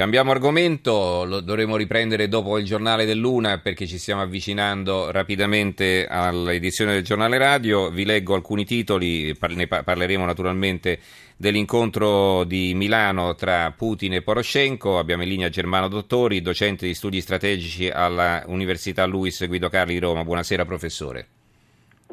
Cambiamo argomento, lo dovremo riprendere dopo il giornale dell'una perché ci stiamo avvicinando rapidamente all'edizione del giornale radio. Vi leggo alcuni titoli, ne parleremo naturalmente dell'incontro di Milano tra Putin e Poroshenko. Abbiamo in linea Germano Dottori, docente di studi strategici all'Università Luis Guido Carli di Roma. Buonasera professore.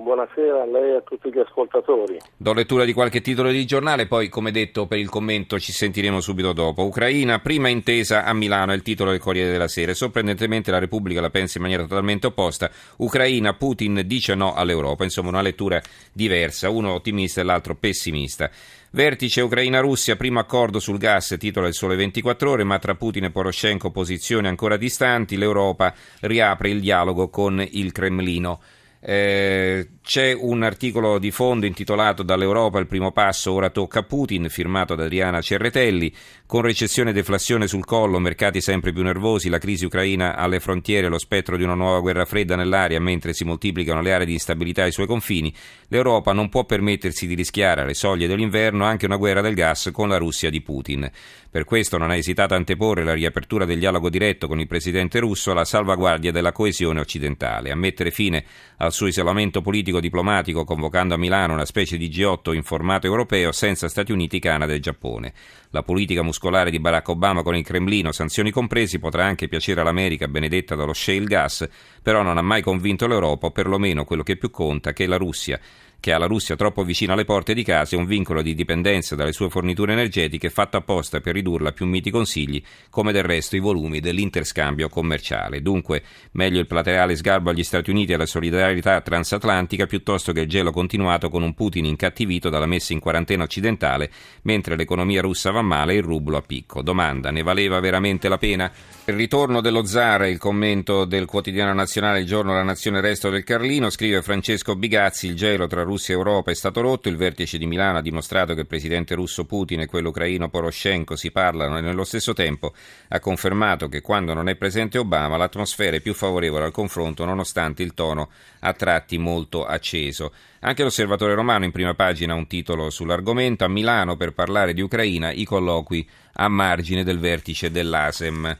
Buonasera a lei e a tutti gli ascoltatori. Do lettura di qualche titolo di giornale, poi come detto per il commento ci sentiremo subito dopo. Ucraina, prima intesa a Milano, è il titolo del Corriere della Sera. Sorprendentemente la Repubblica la pensa in maniera totalmente opposta. Ucraina, Putin dice no all'Europa. Insomma una lettura diversa, uno ottimista e l'altro pessimista. Vertice Ucraina-Russia, primo accordo sul gas, titola il Sole 24 ore, ma tra Putin e Poroshenko posizioni ancora distanti, l'Europa riapre il dialogo con il Cremlino. Eh, c'è un articolo di fondo intitolato Dall'Europa il primo passo, ora tocca a Putin, firmato da Adriana Cerretelli. Con recessione e deflazione sul collo, mercati sempre più nervosi, la crisi ucraina alle frontiere, lo spettro di una nuova guerra fredda nell'aria mentre si moltiplicano le aree di instabilità ai suoi confini, l'Europa non può permettersi di rischiare alle soglie dell'inverno anche una guerra del gas con la Russia di Putin. Per questo non ha esitato a anteporre la riapertura del dialogo diretto con il presidente russo alla salvaguardia della coesione occidentale, a mettere fine al suo isolamento politico-diplomatico convocando a Milano una specie di G8 in formato europeo senza Stati Uniti, Canada e Giappone. La politica muscolare di Barack Obama con il Cremlino, sanzioni compresi, potrà anche piacere all'America benedetta dallo shale gas, però non ha mai convinto l'Europa, o perlomeno quello che più conta, che la Russia che ha la Russia troppo vicina alle porte di casa e un vincolo di dipendenza dalle sue forniture energetiche fatto apposta per ridurla a più miti consigli, come del resto i volumi dell'interscambio commerciale. Dunque, meglio il plateale sgarbo agli Stati Uniti e alla solidarietà transatlantica piuttosto che il gelo continuato con un Putin incattivito dalla messa in quarantena occidentale, mentre l'economia russa va male e il rublo a picco. Domanda, ne valeva veramente la pena? Il ritorno dello zar, il commento del quotidiano nazionale Il giorno la nazione resto del Carlino, scrive Francesco Bigazzi, il gelo tra Russia e Europa è stato rotto, il vertice di Milano ha dimostrato che il presidente russo Putin e quello ucraino Poroshenko si parlano e nello stesso tempo ha confermato che quando non è presente Obama l'atmosfera è più favorevole al confronto nonostante il tono a tratti molto acceso. Anche l'osservatore romano in prima pagina ha un titolo sull'argomento, a Milano per parlare di Ucraina i colloqui a margine del vertice dell'ASEM.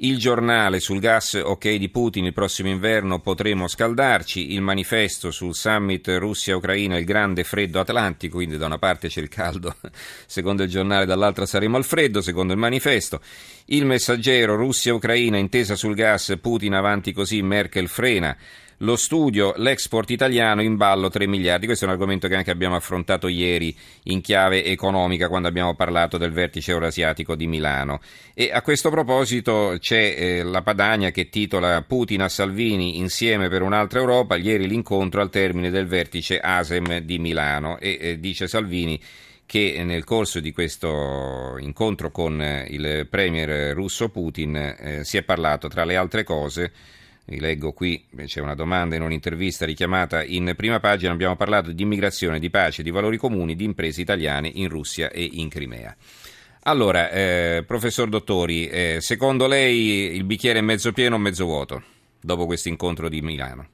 Il giornale sul gas ok di Putin il prossimo inverno potremo scaldarci, il manifesto sul summit Russia-Ucraina il grande freddo atlantico, quindi da una parte c'è il caldo, secondo il giornale, dall'altra saremo al freddo, secondo il manifesto. Il messaggero Russia-Ucraina intesa sul gas, Putin avanti così, Merkel frena. Lo studio, l'export italiano in ballo 3 miliardi. Questo è un argomento che anche abbiamo affrontato ieri in chiave economica quando abbiamo parlato del vertice eurasiatico di Milano. E a questo proposito c'è eh, la Padania che titola Putin a Salvini insieme per un'altra Europa. Ieri l'incontro al termine del vertice ASEM di Milano e eh, dice Salvini che nel corso di questo incontro con eh, il premier russo Putin eh, si è parlato tra le altre cose vi leggo qui, c'è una domanda in un'intervista richiamata in prima pagina, abbiamo parlato di immigrazione, di pace, di valori comuni, di imprese italiane in Russia e in Crimea. Allora, eh, professor Dottori, eh, secondo lei il bicchiere è mezzo pieno o mezzo vuoto dopo questo incontro di Milano?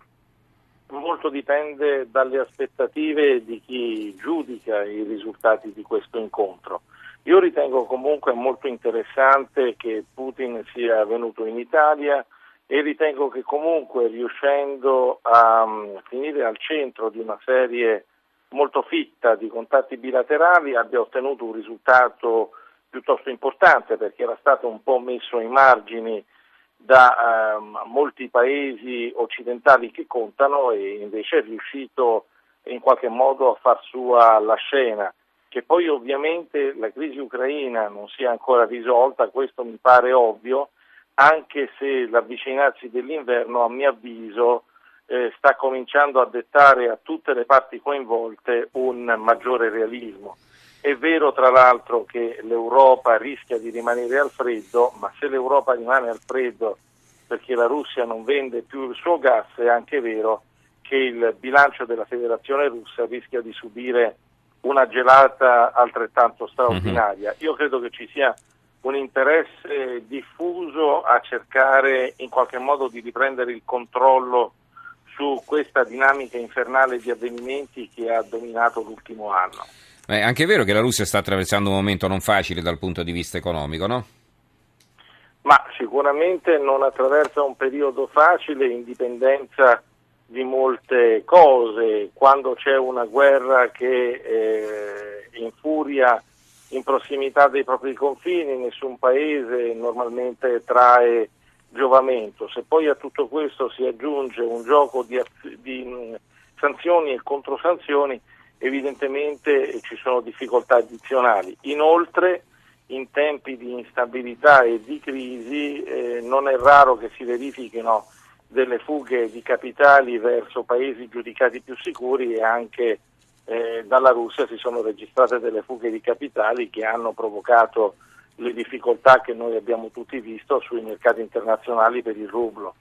Molto dipende dalle aspettative di chi giudica i risultati di questo incontro. Io ritengo comunque molto interessante che Putin sia venuto in Italia e ritengo che comunque riuscendo a um, finire al centro di una serie molto fitta di contatti bilaterali abbia ottenuto un risultato piuttosto importante perché era stato un po' messo ai margini da um, molti paesi occidentali che contano e invece è riuscito in qualche modo a far sua la scena. Che poi ovviamente la crisi ucraina non sia ancora risolta, questo mi pare ovvio, anche se l'avvicinarsi dell'inverno a mio avviso eh, sta cominciando a dettare a tutte le parti coinvolte un maggiore realismo. È vero tra l'altro che l'Europa rischia di rimanere al freddo, ma se l'Europa rimane al freddo perché la Russia non vende più il suo gas, è anche vero che il bilancio della Federazione russa rischia di subire una gelata altrettanto straordinaria. Mm-hmm. Io credo che ci sia un interesse diffuso a cercare in qualche modo di riprendere il controllo su questa dinamica infernale di avvenimenti che ha dominato l'ultimo anno. È anche vero che la Russia sta attraversando un momento non facile dal punto di vista economico, no? Ma sicuramente non attraversa un periodo facile in dipendenza di molte cose. Quando c'è una guerra che eh, infuria in prossimità dei propri confini, nessun paese normalmente trae giovamento. Se poi a tutto questo si aggiunge un gioco di, di mh, sanzioni e controsanzioni, evidentemente ci sono difficoltà addizionali. Inoltre, in tempi di instabilità e di crisi, eh, non è raro che si verifichino delle fughe di capitali verso paesi giudicati più sicuri e anche eh, dalla Russia si sono registrate delle fughe di capitali che hanno provocato le difficoltà che noi abbiamo tutti visto sui mercati internazionali per il rublo.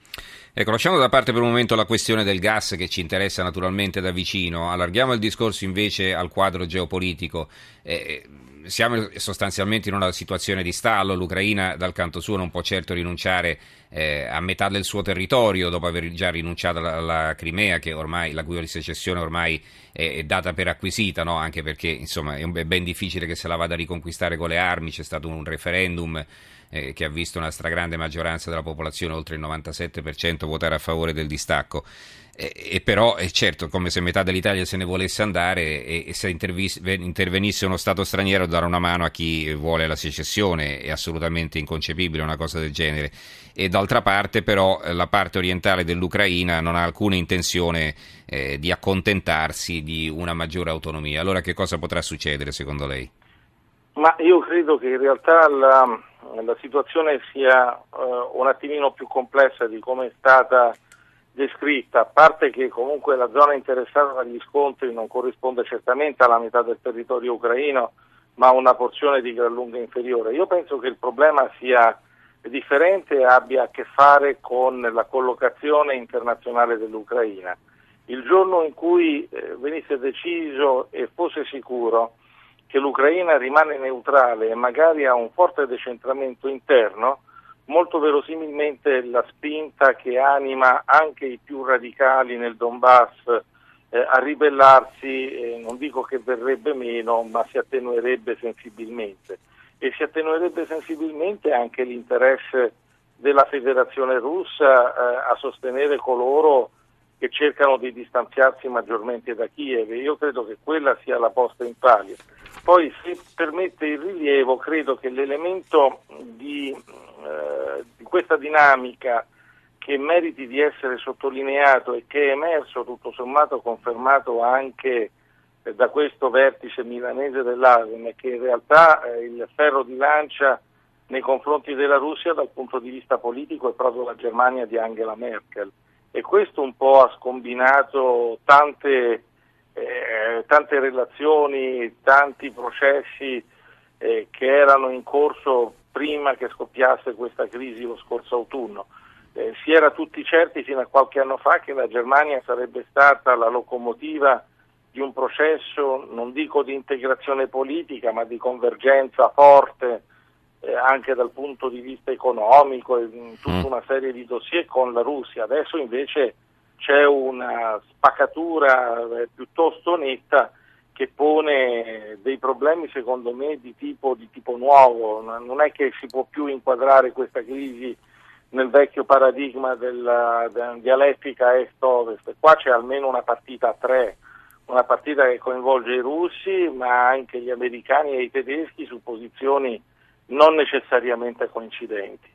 Ecco, lasciamo da parte per un momento la questione del gas che ci interessa naturalmente da vicino, allarghiamo il discorso invece al quadro geopolitico. Eh, siamo sostanzialmente in una situazione di stallo, l'Ucraina dal canto suo non può certo rinunciare eh, a metà del suo territorio dopo aver già rinunciato alla, Crimea, ormai, la cui secessione ormai è, è data per acquisita, no? anche perché insomma, è, un, è ben difficile che se la vada a riconquistare con le armi, c'è stato un referendum eh, che ha visto una stragrande maggioranza della popolazione, oltre il 97%, votare a favore del distacco. E, e però è certo, come se metà dell'Italia se ne volesse andare e, e se intervenisse uno Stato straniero a dare una mano a chi vuole la secessione, è assolutamente inconcepibile una cosa del genere. E d'altra parte però la parte orientale dell'Ucraina non ha alcuna intenzione eh, di accontentarsi di una maggiore autonomia. Allora che cosa potrà succedere secondo lei? Ma io credo che in realtà la, la situazione sia uh, un attimino più complessa di come è stata descritta, a parte che comunque la zona interessata dagli scontri non corrisponde certamente alla metà del territorio ucraino, ma a una porzione di gran lunga inferiore. Io penso che il problema sia differente e abbia a che fare con la collocazione internazionale dell'Ucraina. Il giorno in cui eh, venisse deciso e fosse sicuro che l'Ucraina rimane neutrale e magari ha un forte decentramento interno, molto verosimilmente la spinta che anima anche i più radicali nel Donbass eh, a ribellarsi, eh, non dico che verrebbe meno, ma si attenuerebbe sensibilmente. E si attenuerebbe sensibilmente anche l'interesse della Federazione russa eh, a sostenere coloro che cercano di distanziarsi maggiormente da Kiev. Io credo che quella sia la posta in palio. Poi, se permette il rilievo, credo che l'elemento di eh, di questa dinamica che meriti di essere sottolineato e che è emerso tutto sommato confermato anche eh, da questo vertice milanese dell'ASEM e che in realtà eh, il ferro di lancia nei confronti della Russia dal punto di vista politico è proprio la Germania di Angela Merkel e questo un po' ha scombinato tante, eh, tante relazioni, tanti processi eh, che erano in corso prima che scoppiasse questa crisi lo scorso autunno. Eh, si era tutti certi fino a qualche anno fa che la Germania sarebbe stata la locomotiva di un processo, non dico di integrazione politica, ma di convergenza forte eh, anche dal punto di vista economico e in tutta mm. una serie di dossier con la Russia. Adesso invece c'è una spaccatura eh, piuttosto netta che pone dei problemi secondo me di tipo, di tipo nuovo, non è che si può più inquadrare questa crisi nel vecchio paradigma della, della dialettica est-ovest, qua c'è almeno una partita a tre, una partita che coinvolge i russi ma anche gli americani e i tedeschi su posizioni non necessariamente coincidenti.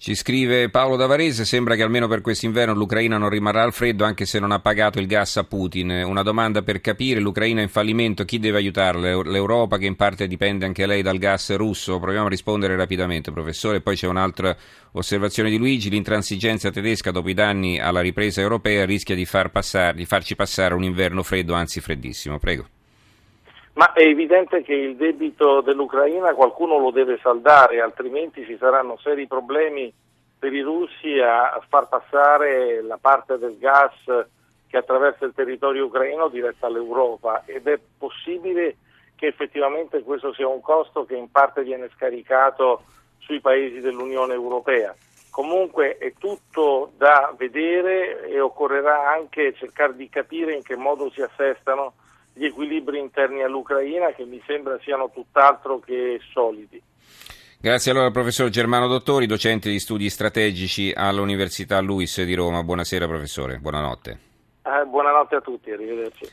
Ci scrive Paolo Davarese, sembra che almeno per quest'inverno l'Ucraina non rimarrà al freddo anche se non ha pagato il gas a Putin. Una domanda per capire, l'Ucraina è in fallimento, chi deve aiutarla? L'Europa che in parte dipende anche lei dal gas russo? Proviamo a rispondere rapidamente, professore. Poi c'è un'altra osservazione di Luigi, l'intransigenza tedesca dopo i danni alla ripresa europea rischia di, far passare, di farci passare un inverno freddo, anzi freddissimo. Prego. Ma è evidente che il debito dell'Ucraina qualcuno lo deve saldare, altrimenti ci saranno seri problemi per i russi a far passare la parte del gas che attraversa il territorio ucraino diretta all'Europa ed è possibile che effettivamente questo sia un costo che in parte viene scaricato sui paesi dell'Unione Europea. Comunque è tutto da vedere e occorrerà anche cercare di capire in che modo si assestano gli equilibri interni all'Ucraina che mi sembra siano tutt'altro che solidi. Grazie allora al professor Germano Dottori, docente di studi strategici all'Università Luis di Roma. Buonasera professore, buonanotte. Eh, buonanotte a tutti, arrivederci.